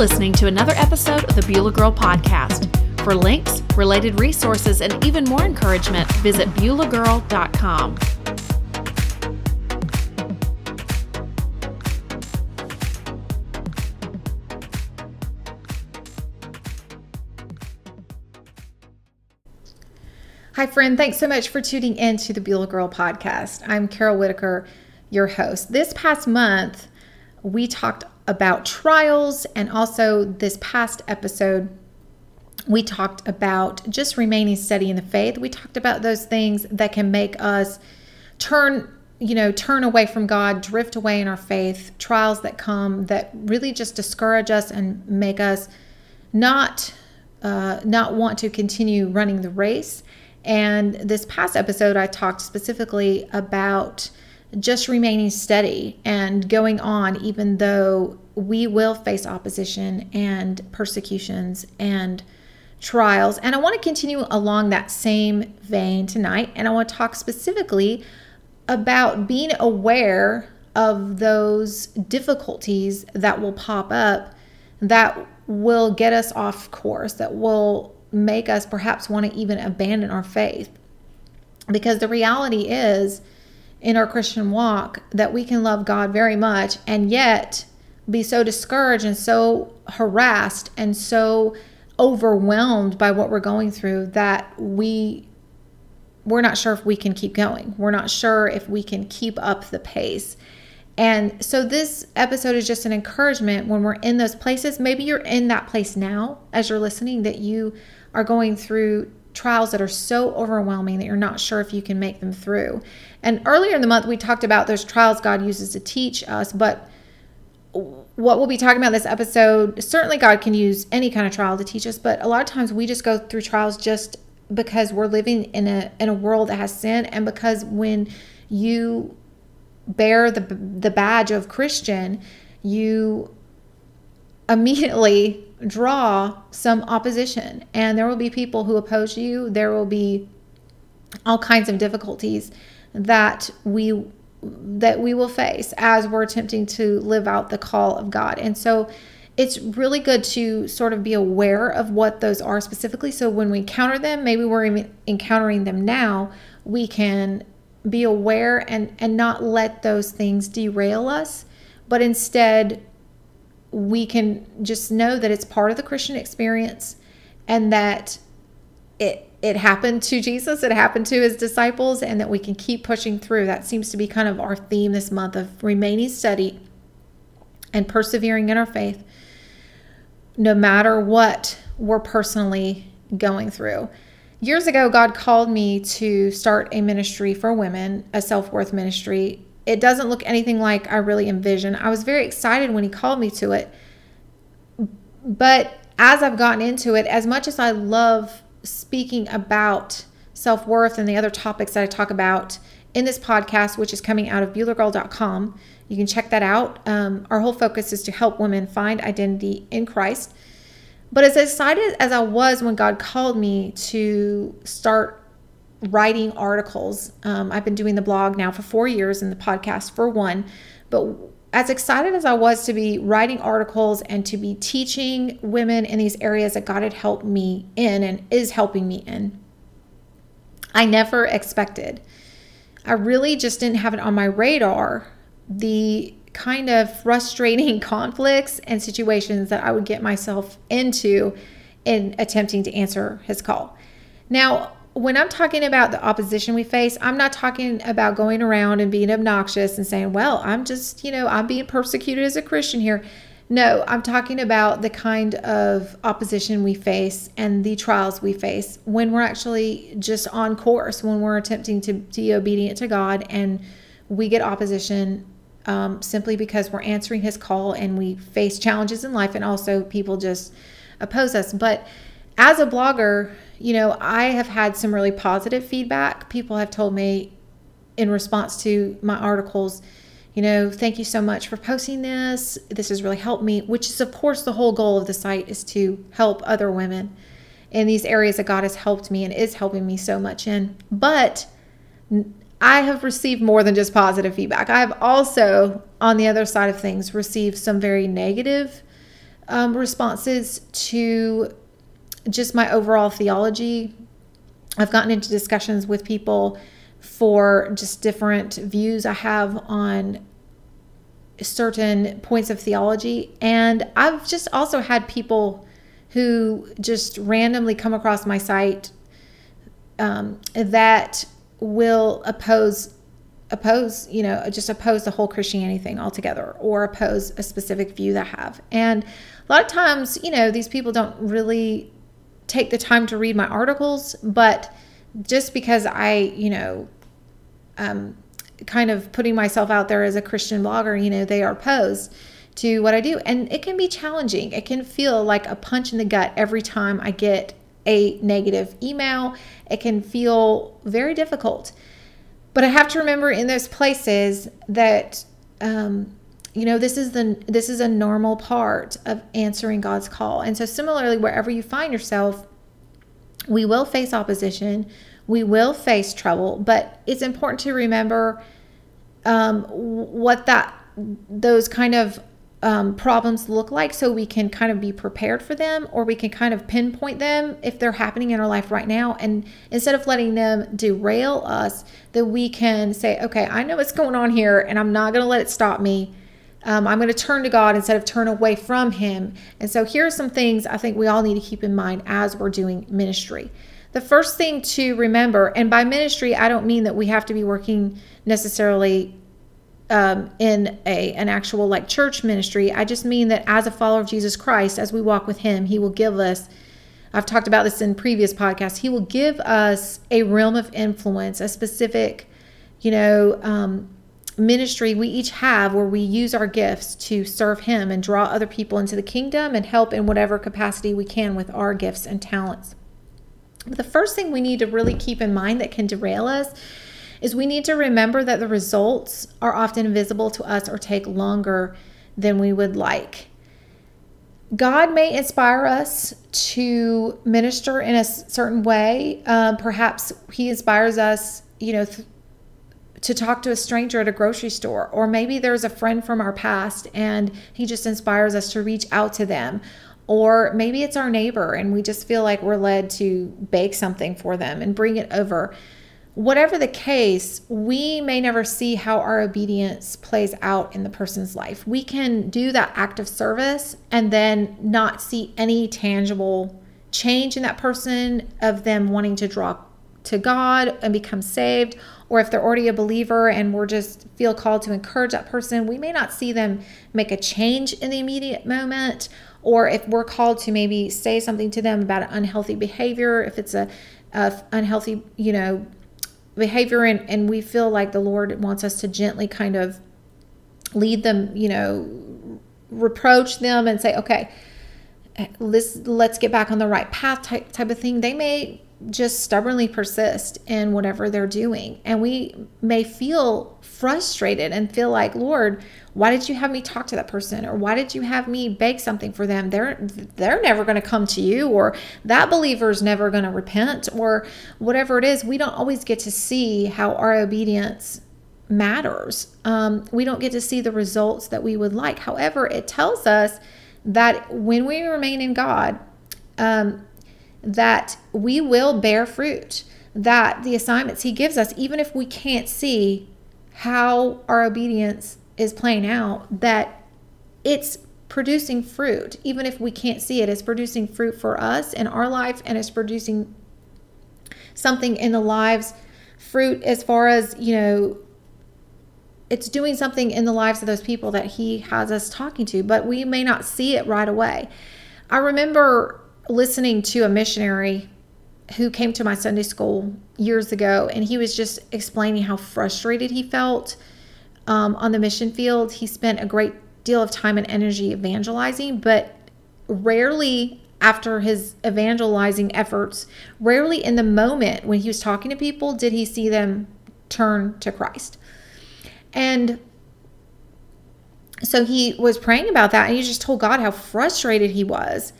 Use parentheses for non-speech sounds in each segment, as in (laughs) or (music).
listening to another episode of the Beulah Girl Podcast. For links, related resources, and even more encouragement, visit BeulahGirl.com. Hi, friend. Thanks so much for tuning in to the Beulah Girl podcast. I'm Carol Whitaker, your host. This past month, we talked about trials, and also this past episode, we talked about just remaining steady in the faith. We talked about those things that can make us turn, you know, turn away from God, drift away in our faith, trials that come that really just discourage us and make us not uh, not want to continue running the race and this past episode, I talked specifically about just remaining steady and going on, even though we will face opposition and persecutions and trials. And I want to continue along that same vein tonight. And I want to talk specifically about being aware of those difficulties that will pop up that will get us off course, that will make us perhaps want to even abandon our faith. Because the reality is, in our Christian walk, that we can love God very much and yet be so discouraged and so harassed and so overwhelmed by what we're going through that we we're not sure if we can keep going. We're not sure if we can keep up the pace. And so this episode is just an encouragement when we're in those places. Maybe you're in that place now as you're listening that you are going through trials that are so overwhelming that you're not sure if you can make them through. And earlier in the month, we talked about those trials God uses to teach us, but what we'll be talking about this episode certainly God can use any kind of trial to teach us, but a lot of times we just go through trials just because we're living in a in a world that has sin and because when you bear the the badge of Christian, you immediately draw some opposition. And there will be people who oppose you. There will be all kinds of difficulties that we that we will face as we're attempting to live out the call of God. And so it's really good to sort of be aware of what those are specifically. So when we encounter them maybe we're encountering them now we can be aware and and not let those things derail us but instead we can just know that it's part of the Christian experience and that it it happened to Jesus, it happened to his disciples, and that we can keep pushing through. That seems to be kind of our theme this month of remaining steady and persevering in our faith, no matter what we're personally going through. Years ago, God called me to start a ministry for women, a self worth ministry it doesn't look anything like I really envisioned. I was very excited when he called me to it. But as I've gotten into it, as much as I love speaking about self worth and the other topics that I talk about in this podcast, which is coming out of BeulahGirl.com, you can check that out. Um, our whole focus is to help women find identity in Christ. But as excited as I was when God called me to start writing articles. Um, I've been doing the blog now for four years and the podcast for one. But as excited as I was to be writing articles and to be teaching women in these areas that God had helped me in and is helping me in, I never expected. I really just didn't have it on my radar the kind of frustrating (laughs) conflicts and situations that I would get myself into in attempting to answer his call. Now, when I'm talking about the opposition we face, I'm not talking about going around and being obnoxious and saying, well, I'm just, you know, I'm being persecuted as a Christian here. No, I'm talking about the kind of opposition we face and the trials we face when we're actually just on course, when we're attempting to be obedient to God and we get opposition um, simply because we're answering His call and we face challenges in life and also people just oppose us. But as a blogger, you know, I have had some really positive feedback. People have told me in response to my articles, you know, thank you so much for posting this. This has really helped me, which is, of course, the whole goal of the site is to help other women in these areas that God has helped me and is helping me so much in. But I have received more than just positive feedback. I have also, on the other side of things, received some very negative um, responses to just my overall theology. I've gotten into discussions with people for just different views I have on certain points of theology. And I've just also had people who just randomly come across my site um, that will oppose oppose you know just oppose the whole christianity thing altogether or oppose a specific view that I have and a lot of times you know these people don't really take the time to read my articles but just because i you know um, kind of putting myself out there as a Christian blogger, you know, they are opposed to what I do. And it can be challenging. It can feel like a punch in the gut every time I get a negative email. It can feel very difficult. But I have to remember in those places that um, you know this is the this is a normal part of answering God's call. And so similarly wherever you find yourself, we will face opposition we will face trouble, but it's important to remember um, what that those kind of um, problems look like so we can kind of be prepared for them or we can kind of pinpoint them if they're happening in our life right now and instead of letting them derail us that we can say okay i know what's going on here and i'm not going to let it stop me um, i'm going to turn to god instead of turn away from him and so here are some things i think we all need to keep in mind as we're doing ministry the first thing to remember, and by ministry, I don't mean that we have to be working necessarily um, in a an actual like church ministry. I just mean that as a follower of Jesus Christ, as we walk with Him, He will give us. I've talked about this in previous podcasts. He will give us a realm of influence, a specific, you know, um, ministry we each have where we use our gifts to serve Him and draw other people into the kingdom and help in whatever capacity we can with our gifts and talents. But the first thing we need to really keep in mind that can derail us is we need to remember that the results are often invisible to us or take longer than we would like. God may inspire us to minister in a certain way. Um, perhaps He inspires us, you know, th- to talk to a stranger at a grocery store, or maybe there's a friend from our past and He just inspires us to reach out to them or maybe it's our neighbor and we just feel like we're led to bake something for them and bring it over. Whatever the case, we may never see how our obedience plays out in the person's life. We can do that act of service and then not see any tangible change in that person of them wanting to draw to God and become saved, or if they're already a believer and we're just feel called to encourage that person, we may not see them make a change in the immediate moment. Or if we're called to maybe say something to them about an unhealthy behavior if it's a, a unhealthy you know behavior and, and we feel like the lord wants us to gently kind of lead them you know reproach them and say okay eh, let's let's get back on the right path type, type of thing they may just stubbornly persist in whatever they're doing. And we may feel frustrated and feel like lord why did you have me talk to that person? Or why did you have me bake something for them? They're they're never going to come to you or that believer is never going to repent or whatever it is. We don't always get to see how our obedience matters. Um, we don't get to see the results that we would like. However it tells us that when we remain in god um, that we will bear fruit that the assignments he gives us even if we can't see how our obedience is playing out that it's producing fruit. Even if we can't see it it's producing fruit for us in our life and it's producing something in the lives fruit as far as you know it's doing something in the lives of those people that he has us talking to but we may not see it right away. I remember listening to a missionary who came to my sunday school years ago and he was just explaining how frustrated he felt um, on the mission field, he spent a great deal of time and energy evangelizing, but rarely after his evangelizing efforts, rarely in the moment when he was talking to people did he see them turn to Christ. And so he was praying about that and he just told God how frustrated he was.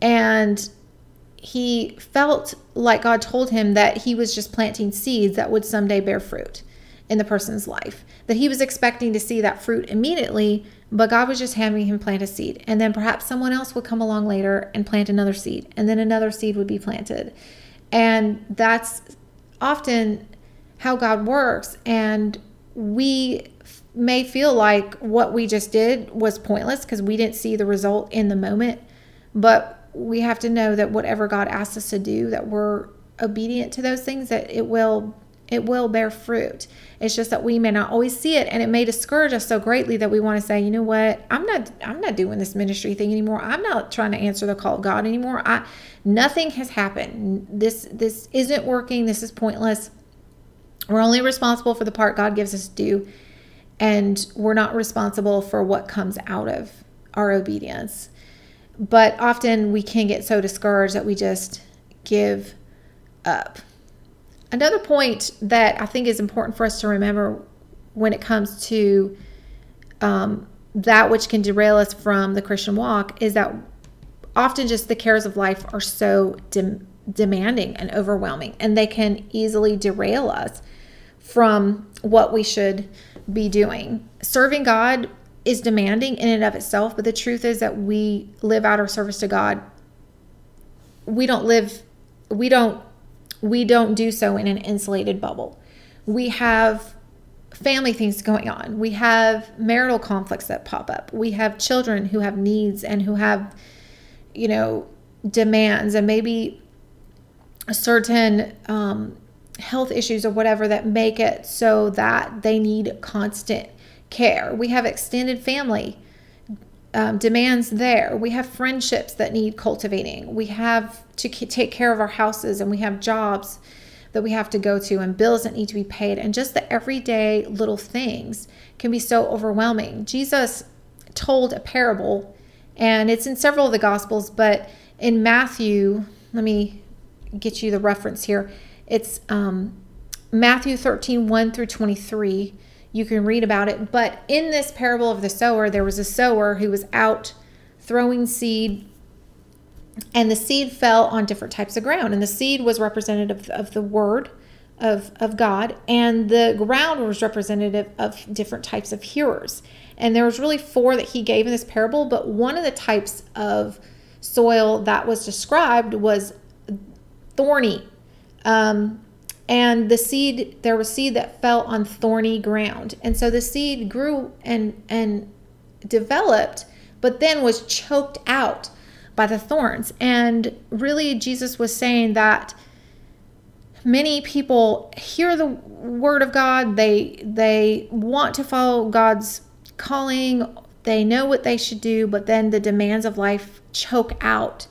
And he felt like God told him that he was just planting seeds that would someday bear fruit in the person's life. That he was expecting to see that fruit immediately, but God was just having him plant a seed. And then perhaps someone else would come along later and plant another seed, and then another seed would be planted. And that's often how God works. And we may feel like what we just did was pointless because we didn't see the result in the moment. But we have to know that whatever God asks us to do, that we're obedient to those things, that it will it will bear fruit. It's just that we may not always see it and it may discourage us so greatly that we want to say, you know what, I'm not I'm not doing this ministry thing anymore. I'm not trying to answer the call of God anymore. I nothing has happened. This this isn't working. This is pointless. We're only responsible for the part God gives us to do, and we're not responsible for what comes out of our obedience. But often we can get so discouraged that we just give up. Another point that I think is important for us to remember when it comes to um, that which can derail us from the Christian walk is that often just the cares of life are so de- demanding and overwhelming, and they can easily derail us from what we should be doing. Serving God is demanding in and of itself, but the truth is that we live out our service to God. We don't live, we don't we don't do so in an insulated bubble. We have family things going on. We have marital conflicts that pop up. We have children who have needs and who have, you know, demands and maybe certain um, health issues or whatever that make it so that they need constant care. We have extended family um, demands there. We have friendships that need cultivating. We have to take care of our houses and we have jobs that we have to go to and bills that need to be paid. And just the everyday little things can be so overwhelming. Jesus told a parable, and it's in several of the Gospels, but in Matthew, let me get you the reference here. It's um, Matthew 13, 1 through 23 you can read about it. But in this parable of the sower, there was a sower who was out throwing seed, and the seed fell on different types of ground. And the seed was representative of the word of, of God, and the ground was representative of different types of hearers. And there was really four that he gave in this parable, but one of the types of soil that was described was thorny. Um, and the seed there was seed that fell on thorny ground. And so the seed grew and and developed but then was choked out by the thorns. And really jesus was saying that many people hear the word of god. They they want to follow god's calling. They know what they should do but then the demands of life choke out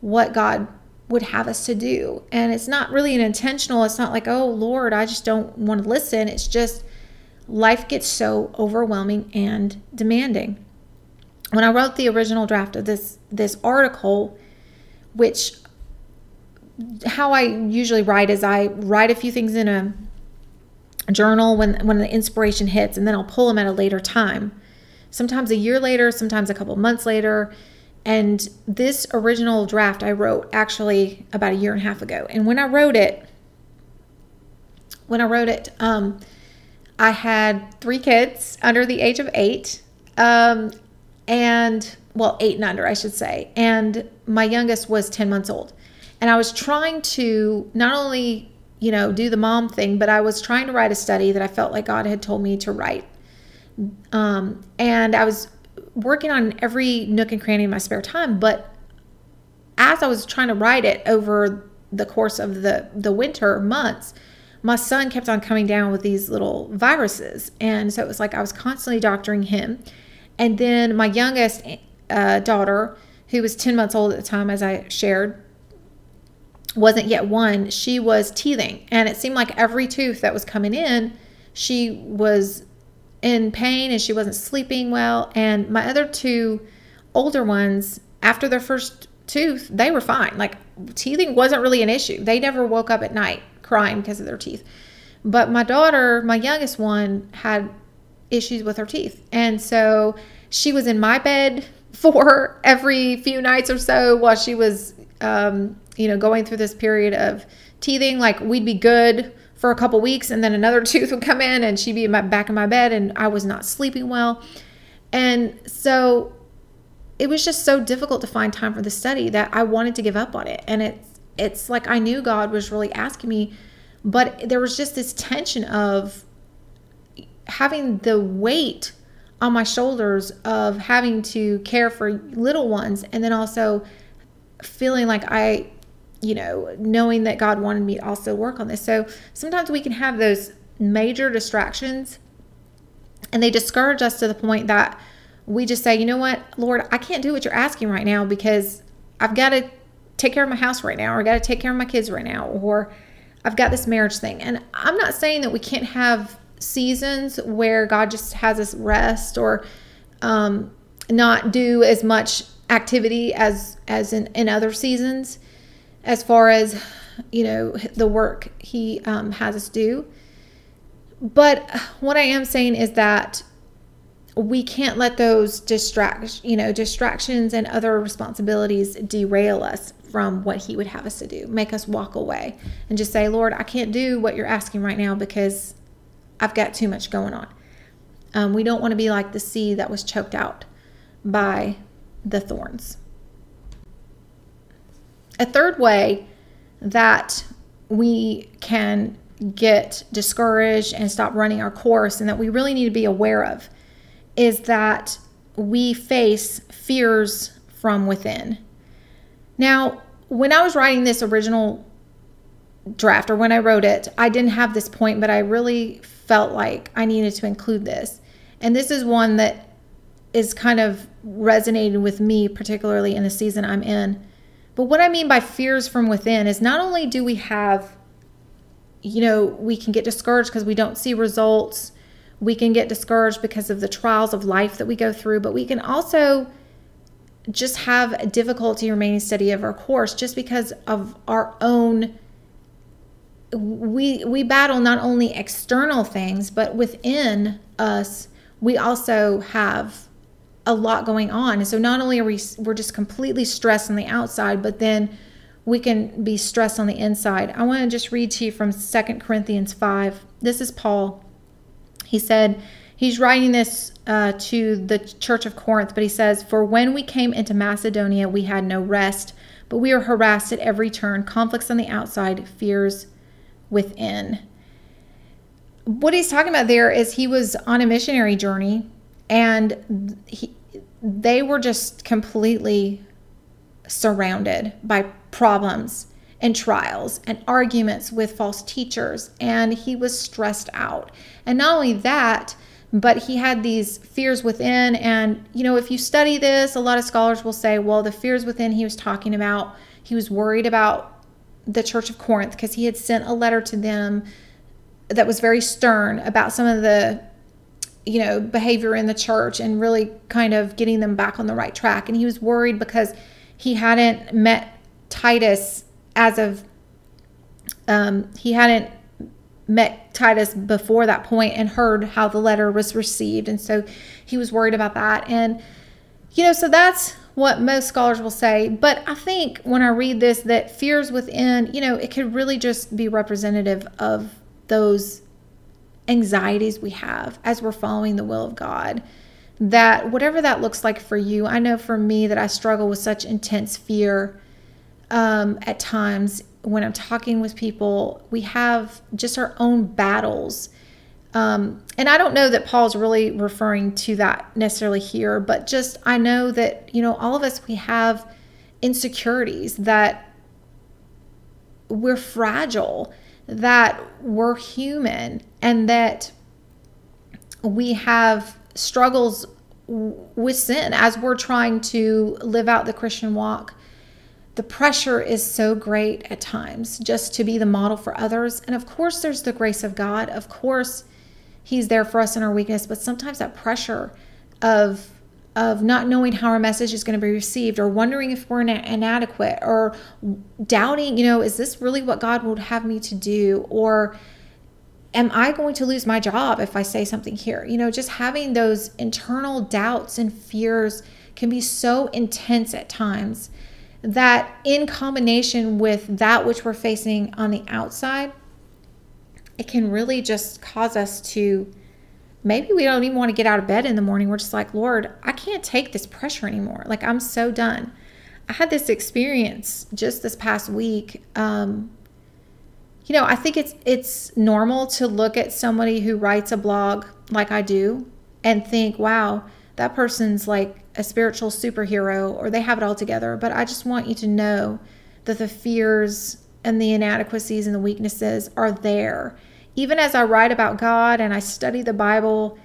what god would have us to do. And it's not really an intentional, it's not like, oh Lord, I just don't want to listen. It's just life gets so overwhelming and demanding. When I wrote the original draft of this this article, which how I usually write is I write a few things in a journal when when the inspiration hits and then I'll pull them at a later time. Sometimes a year later, sometimes a couple months later and this original draft I wrote actually about a year and a half ago. And when I wrote it, when I wrote it, um, I had three kids under the age of eight, um, and well, eight and under, I should say. And my youngest was 10 months old. And I was trying to not only, you know, do the mom thing, but I was trying to write a study that I felt like God had told me to write. Um, and I was working on every nook and cranny in my spare time. But as I was trying to write it over the course of the, the winter months, my son kept on coming down with these little viruses. And so it was like I was constantly doctoring him. And then my youngest uh, daughter, who was 10 months old at the time, as I shared, wasn't yet one, she was teething. And it seemed like every tooth that was coming in, she was in pain and she wasn't sleeping well. And my other two older ones, after their first tooth, they were fine. Like teething wasn't really an issue. They never woke up at night crying because of their teeth. But my daughter, my youngest one, had issues with her teeth. And so she was in my bed (laughs) for every few nights or so while she was, um, you know, going through this period of teething. Like we'd be good for a couple weeks and then another (laughs) tooth would come in and she'd be in my, back in my bed and I was not sleeping well. And so it was just so difficult to find time for the study that I wanted to give up on it. And it's it's like I knew God was really asking me, but there was just this tension of having the weight on my shoulders of having to care for little ones and then also feeling like I, you know, knowing that God wanted me to also work on this. So sometimes we can have those major distractions and they discourage us to the point that we just say, you know what, Lord, I can't do what you're asking right now because I've got to take care of my house right now, or I got to take care of my kids right now, or I've got this marriage thing. And I'm not saying that we can't have seasons where God just has us rest or um, not do as much activity as as in, in other seasons as far as you know the work he um, has us do. But what i am saying is that we can't let those distract you know distractions and other responsibilities derail us from what he would have us to do make us walk away and just say lord i can't do what you're asking right now because i've got too much going on. Um, we don't want to be like the seed that was choked out by the thorns a third way that we can get discouraged and stop running our course and that we really need to be aware of is that we face fears from within. Now, when I was writing this original draft or when I wrote it, I didn't have this point, but I really felt like I needed to include this. And this is one that is kind of resonating with me, particularly in the season I'm in. But what I mean by fears from within is not only do we have, you know, we can get discouraged because we don't see results we can get discouraged because of the trials of life that we go through, but we can also just have difficulty remaining steady of our course just because of our own we we battle not only external things but within us we also have a lot going on. And so not only are we we're just completely stressed on the outside but then we can be stressed on the inside. I want to just read to you from Second corinthians 5 this is paul. He said, he's writing this uh, to the church of Corinth, but he says, For when we came into Macedonia, we had no rest, but we were harassed at every turn, conflicts on the outside, fears within. What he's talking about there is he was on a missionary journey and he, they were just completely surrounded by problems and trials and arguments with false teachers, and he was stressed out. And not only that, but he had these fears within. And, you know, if you study this, a lot of scholars will say, well, the fears within he was talking about, he was worried about the Church of Corinth because he had sent a letter to them that was very stern about some of the you know behavior in the church and really kind of getting them back on the right track and he was worried because he hadn't met Titus as of um, he hadn't met Titus before that point and heard how the letter was received. And so he was worried about that. And, you know, so that's what most scholars will say. But I think when I read this, that fears within, you know, it could really just be representative of those anxieties we have as we're following the will of God. That whatever that looks like for you, I know for me that I struggle with such intense fear um, at times when I'm talking with people, we have just our own battles. Um, and I don't know that Paul's really referring to that necessarily here, but just I know that, you know, all of us, we have insecurities that we're fragile, that we're human, and that we have struggles with sin as we're trying to live out the Christian walk the pressure is so great at times just to be the model for others. And of course, there's the grace of God. Of course, He's there for us in our weakness, but sometimes that pressure of of not knowing how our message is going to be received or wondering if we're inadequate or doubting, you know, is this really what God would have me to do or am I going to lose my job if I say something here? You know, just having those internal doubts and fears can be so intense at times that in combination with that which we're facing on the outside, it can really just cause us to maybe we don't even want to get out of bed in the morning. We're just like, Lord, I can't take this pressure anymore. Like, I'm so done. I had this experience just this past week. Um, you know, I think it's it's normal to look at somebody who writes a blog like I do and think, wow, that person's like a spiritual superhero or they have it all together. But I just want you to know that the fears and the inadequacies and the weaknesses are there. Even as I write about God and I study the Bible,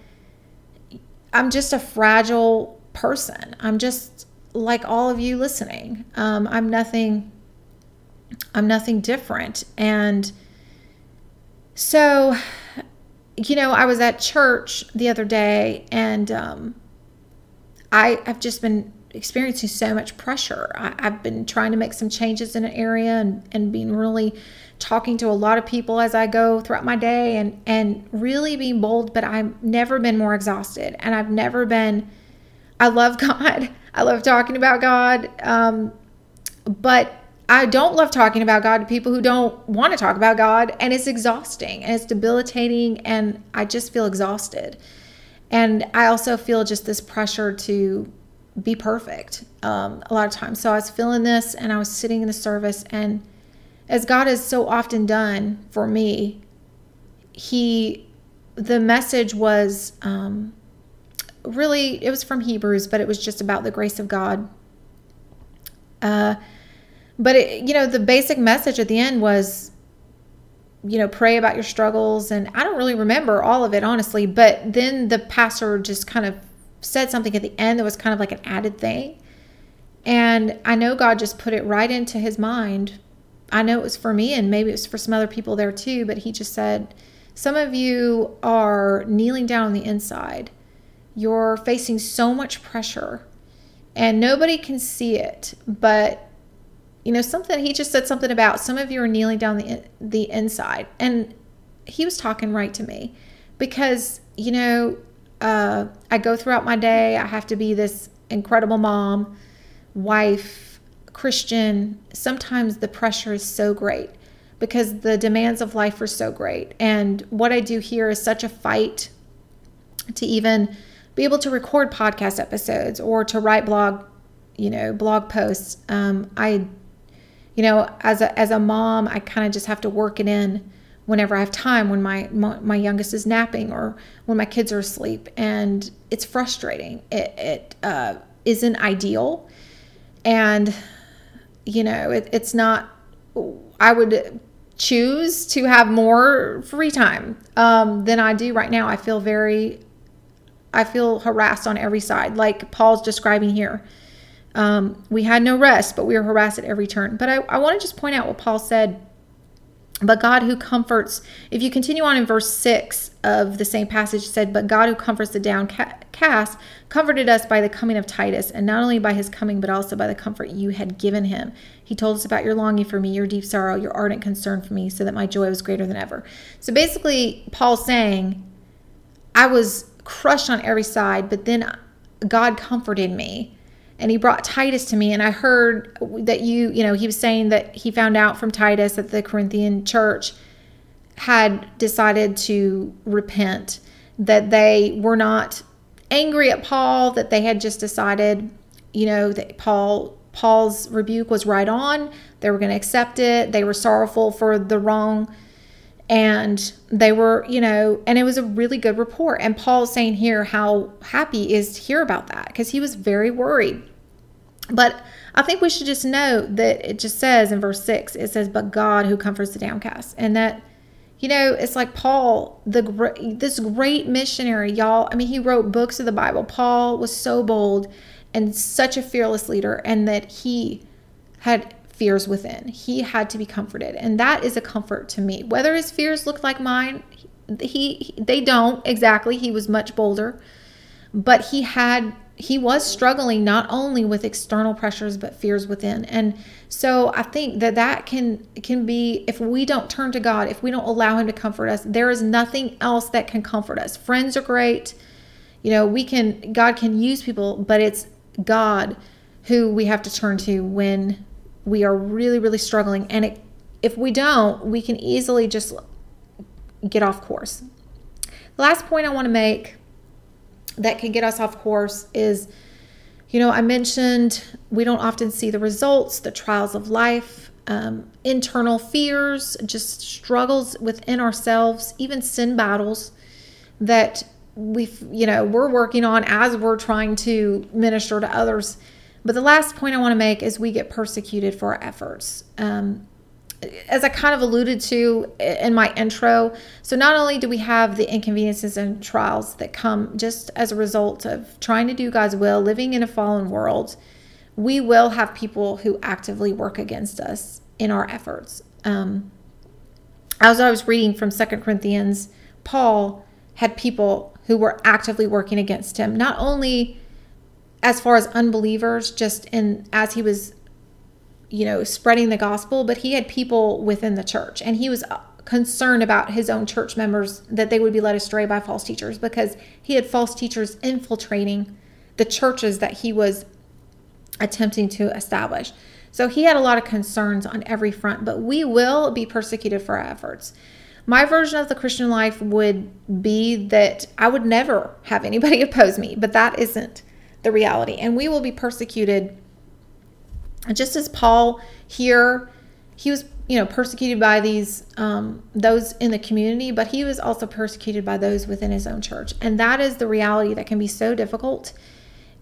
I'm just a fragile person. I'm just like all of you listening. Um, I'm nothing. I'm nothing different. And so, you know, I was at church the other day, and um, I I've just been experiencing so much pressure. I, have been trying to make some changes in an area and, and being really talking to a lot of people as I go throughout my day and, and really being bold, but I've never been more exhausted. And I've never been, I love (laughs) God. I love talking about God. Um, but I don't love talking about God to people who don't want to talk about God. And it's exhausting and it's debilitating. And I just feel exhausted. And I also feel just this pressure to be perfect um, a lot of times. So I was feeling this and I was sitting in the service, and as God has so often done for me, He, the message was um, really, it was from Hebrews, but it was just about the grace of God. Uh, but it, you know, the basic message at the end was, you know, pray about your struggles. And I don't really remember all of it, honestly. But then the pastor just kind of said something at the end that was kind of like an added thing. And I know God just put it right into his mind. I know it was for me and maybe it was for some other people there too, but he just said, Some of you are kneeling down on the inside. You're facing so much pressure and nobody can see it. But, you know, something, he just said something about some of you are kneeling down the, the inside. And he was talking right to me because, you know, uh, I go throughout my day. I have to be this incredible mom, wife, Christian. Sometimes the pressure is so great because the demands of life are so great. And what I do here is such a fight to even be able to record podcast episodes or to write blog, you know, blog posts. Um, I, you know, as a as a mom, I kind of just have to work it in whenever I have time when my, my, my youngest is napping or when my kids are asleep and it's frustrating it, it uh, not ideal and you know it, it's not I would choose to have more free time um, than I do right now. I feel very I feel harassed on every side like Paul's describing here. Um, we had no rest but we were harassed at every turn. But I, I want to just point out what Paul said but God who comforts, if you continue on in verse 6 of the same passage, said, But God who comforts the downcast comforted us by the coming of Titus, and not only by his coming, but also by the comfort you had given him. He told us about your longing for me, your deep sorrow, your ardent concern for me, so that my joy was greater than ever. So basically, Paul's saying, I was crushed on every side, but then God comforted me and he brought Titus to me and I heard that you, you know, he was saying that he found out from Titus that the Corinthian church had decided to repent, that they were not angry at Paul, that they had just decided, you know, that Paul Paul's rebuke was right on. They were going to accept it. They were sorrowful for the wrong and they were, you know, and it was a really good report. And Paul's saying here how happy is to hear about that because he was very worried. But I think we should just know that it just says in verse 6, it says, But God who comforts the downcast. And that, you know, it's like Paul, the this great missionary, y'all. I mean, he wrote books of the Bible. Paul was so bold and such a fearless leader, and that he had fears within. He had to be comforted, and that is a comfort to me. Whether his fears look like mine, he they don't exactly. He was much bolder, but he had he was struggling not only with external pressures but fears within. And so i think that that can can be if we don't turn to god if we don't allow him to comfort us there is nothing else that can comfort us. Friends are great. You know we can god can use people but it's god who we have to turn to when we are really really struggling. And it, if we don't we can easily just get off course. The last point I want to make that can get us off course is you know, I mentioned we don't often see the results, the trials of life, um, internal fears, just struggles within ourselves, even sin battles that we, you know, we're working on as we're trying to minister to others. But the last point I want to make is we get persecuted for our efforts. Um, as I kind of alluded to in my intro, so not only do we have the inconveniences and trials that come just as a result of trying to do God's will, living in a fallen world, we will have people who actively work against us in our efforts. Um, as I was reading from Second Corinthians, Paul had people who were actively working against him, not only as far as unbelievers, just in as he was you know, spreading the gospel, but he had people within the church and he was uh, concerned about his own church members that they would be led astray by false teachers because he had false teachers infiltrating the churches that he was attempting to establish. So he had a lot of concerns on every front, but we will be persecuted for our efforts. My version of the Christian life would be that I would never have anybody (laughs) oppose me, but that isn't the reality. And we will be persecuted just as Paul here, he was you know persecuted by these um, those in the community, but he was also persecuted by those within his own church, and that is the reality that can be so difficult.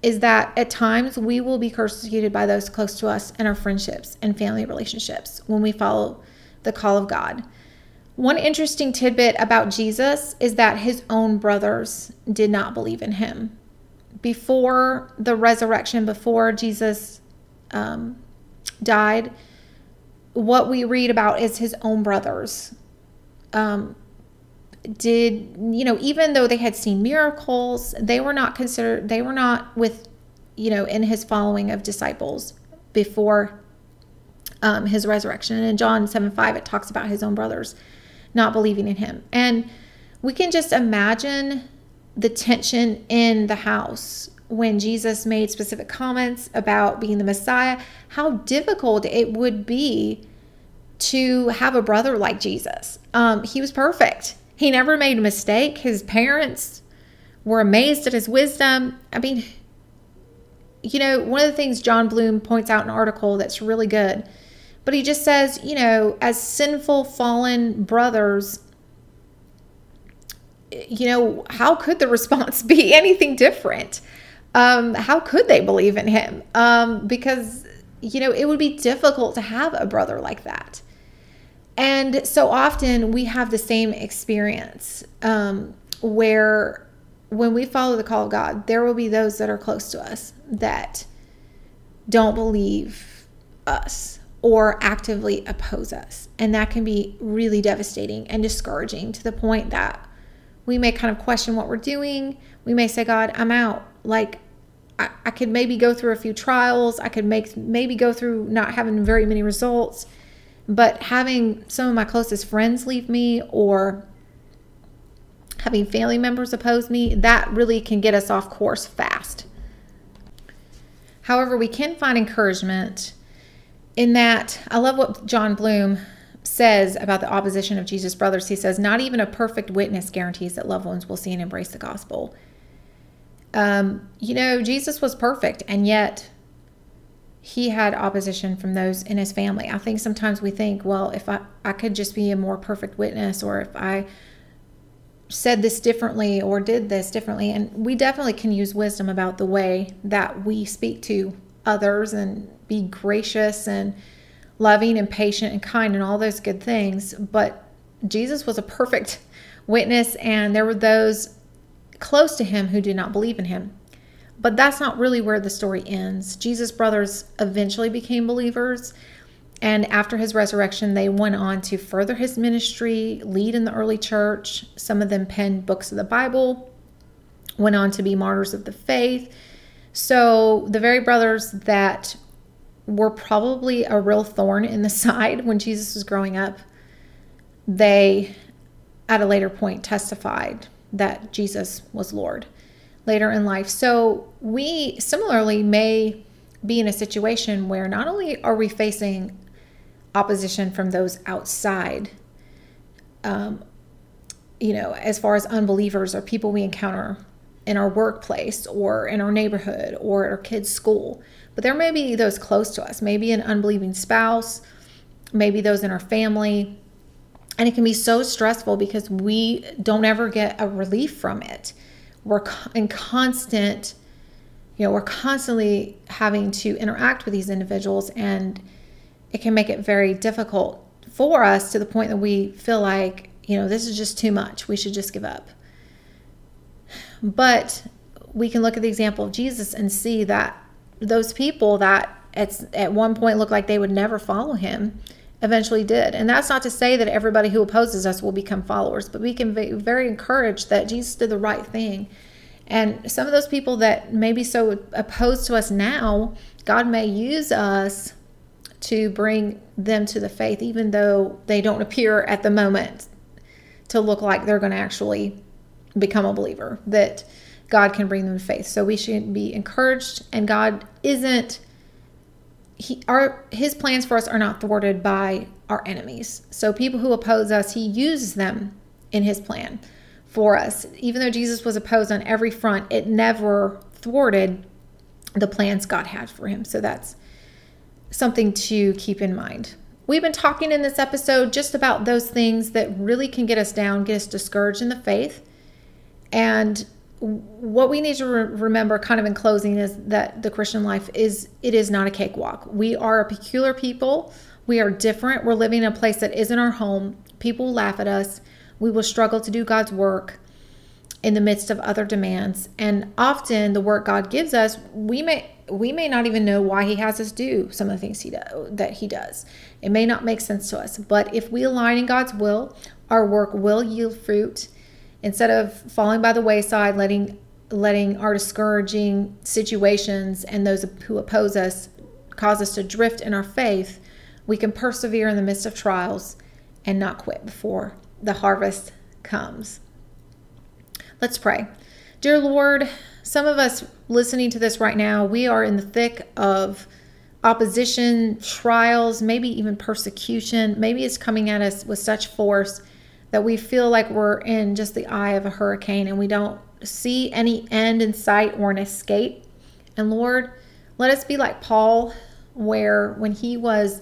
Is that at times we will be persecuted by those close to us in our friendships and family relationships when we follow the call of God. One interesting tidbit about Jesus is that his own brothers did not believe in him. Before the resurrection, before Jesus um, died, what we read about is his own brothers. Um, did you know even though they had seen miracles they were not considered they were not with you know in his following of disciples before um, his resurrection. And in john 7 5 it talks about his own brothers not believing in him. And we can just imagine the tension in the house when Jesus made specific comments about being the Messiah, how difficult it would be to have a brother like Jesus. Um, he was perfect. He never made a mistake. His parents were amazed at his wisdom. I mean, you know, one of the things Jon Bloom points out in an article that's really good, but he just says, you know, as sinful, fallen brothers, you know, how could the response (laughs) be anything different? Um, how could they believe in him? Um, because, you know, it would be difficult to have a brother like that. And so often we have the same experience um, where when we follow the call of God, there will be those that are close to us that don't believe us or actively oppose us. And that can be really devastating and discouraging to the point that we may kind of question what we're doing. We may say, God, I'm out like I, I could maybe go through a few trials. I could make maybe go through not having very many results, but having some of my closest friends leave me or having family members oppose me, that really can get us off course fast. However, we can find encouragement in that I love what Jon Bloom says about the opposition of Jesus' brothers. He says, Not even a perfect witness guarantees that loved ones will see and embrace the gospel um, you know, Jesus was perfect, and yet he had opposition from those in his family. I think sometimes we think, well, if I, I could just be a more perfect witness, or if I said this differently or did this differently, and we definitely can use wisdom about the way that we speak to others and be gracious and loving and patient and kind and all those good things. But Jesus was a perfect (laughs) witness, and there were those close to him who did not believe in him. But that's not really where the story ends. Jesus' brothers eventually became believers, and after his resurrection, they went on to further his ministry, lead in the early church. Some of them penned books of the Bible, went on to be martyrs of the faith. So, the very brothers that were probably a real thorn in the (laughs) side when Jesus was growing up, they at a later point testified that Jesus was Lord later in life. So we similarly may be in a situation where not only are we facing opposition from those outside, um, you know, as far as unbelievers or people we encounter in our workplace or in our neighborhood or at our kids' school. But there may be those close to us, maybe an unbelieving spouse, maybe those in our family. And it can be so stressful because we don't ever get a relief from it. We're in constant, you know, we're constantly having to interact with these individuals, and it can make it very difficult for us to the point that we feel like, you know, this is just too much. We should just give up. But we can look at the example of Jesus and see that those people that at, at one point looked like they would never follow him eventually did. And that's not to say that everybody who opposes us will become followers, but we can be very encouraged that Jesus did the right thing. And some of those people that may be so opposed to us now, God may use us to bring them to the faith, even though they don't appear at the moment to look like they're going to actually become a believer, that God can bring them to faith. So we should be encouraged, and God isn't he our his plans for us are not thwarted by our enemies. So people who oppose us, he uses them in his plan for us. Even though Jesus was opposed on every front, it never thwarted the plans God had for him. So that's something to keep in mind. We've been talking in this episode just about those things that really can get us down, get us discouraged in the faith. And what we need to re- remember kind of in closing is that the christian life is it is not a cakewalk. We are a peculiar people. We are different. We're living in a place that isn't our home. People laugh at us. We will struggle to do god's work in the midst of other demands. And often the work god gives us we may we may not even know why he has us do some of the things he do, that he does. It may not make sense to us. But if we align in god's will our work will yield fruit instead of falling by the wayside, letting letting our discouraging situations and those who oppose us cause us to drift in our faith, we can persevere in the midst of trials and not quit before the harvest comes. Let's pray. Dear Lord, some of us listening to this right now, we are in the thick of opposition, trials, maybe even persecution. Maybe it's coming at us with such force that we feel like we're in just the eye of a hurricane and we don't see any end in sight or an escape. And Lord, let us be like Paul, where when he was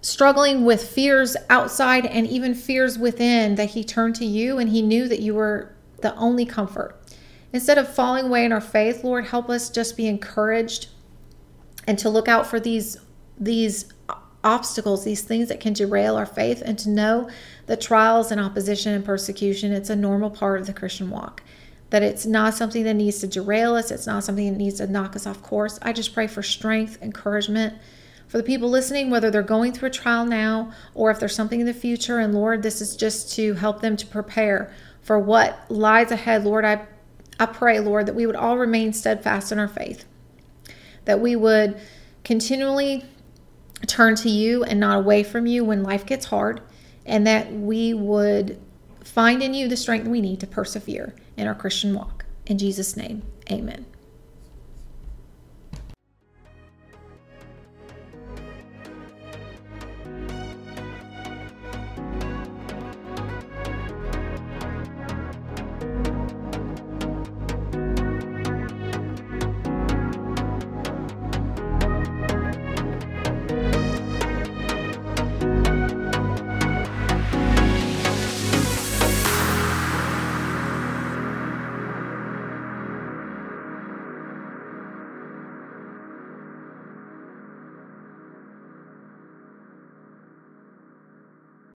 struggling with fears outside and even fears within, that he turned to you and he knew that you were the only comfort. Instead of falling away in our faith, Lord, help us just be encouraged and to look out for these these obstacles, these things that can derail our faith, and to know that trials and opposition and persecution, it's a normal part of the Christian walk. That it's not something that needs to derail us, it's not something that needs to knock us off course. I just pray for strength, encouragement for the people listening, whether they're going through a trial now or if there's something in the future. And Lord, this is just to help them to prepare for what lies ahead. Lord, I, I pray, Lord, that we would all remain steadfast in our faith, that we would continually turn to you and not away from you when life gets hard, and that we would find in you the strength we need to persevere in our Christian walk. In Jesus' name, amen.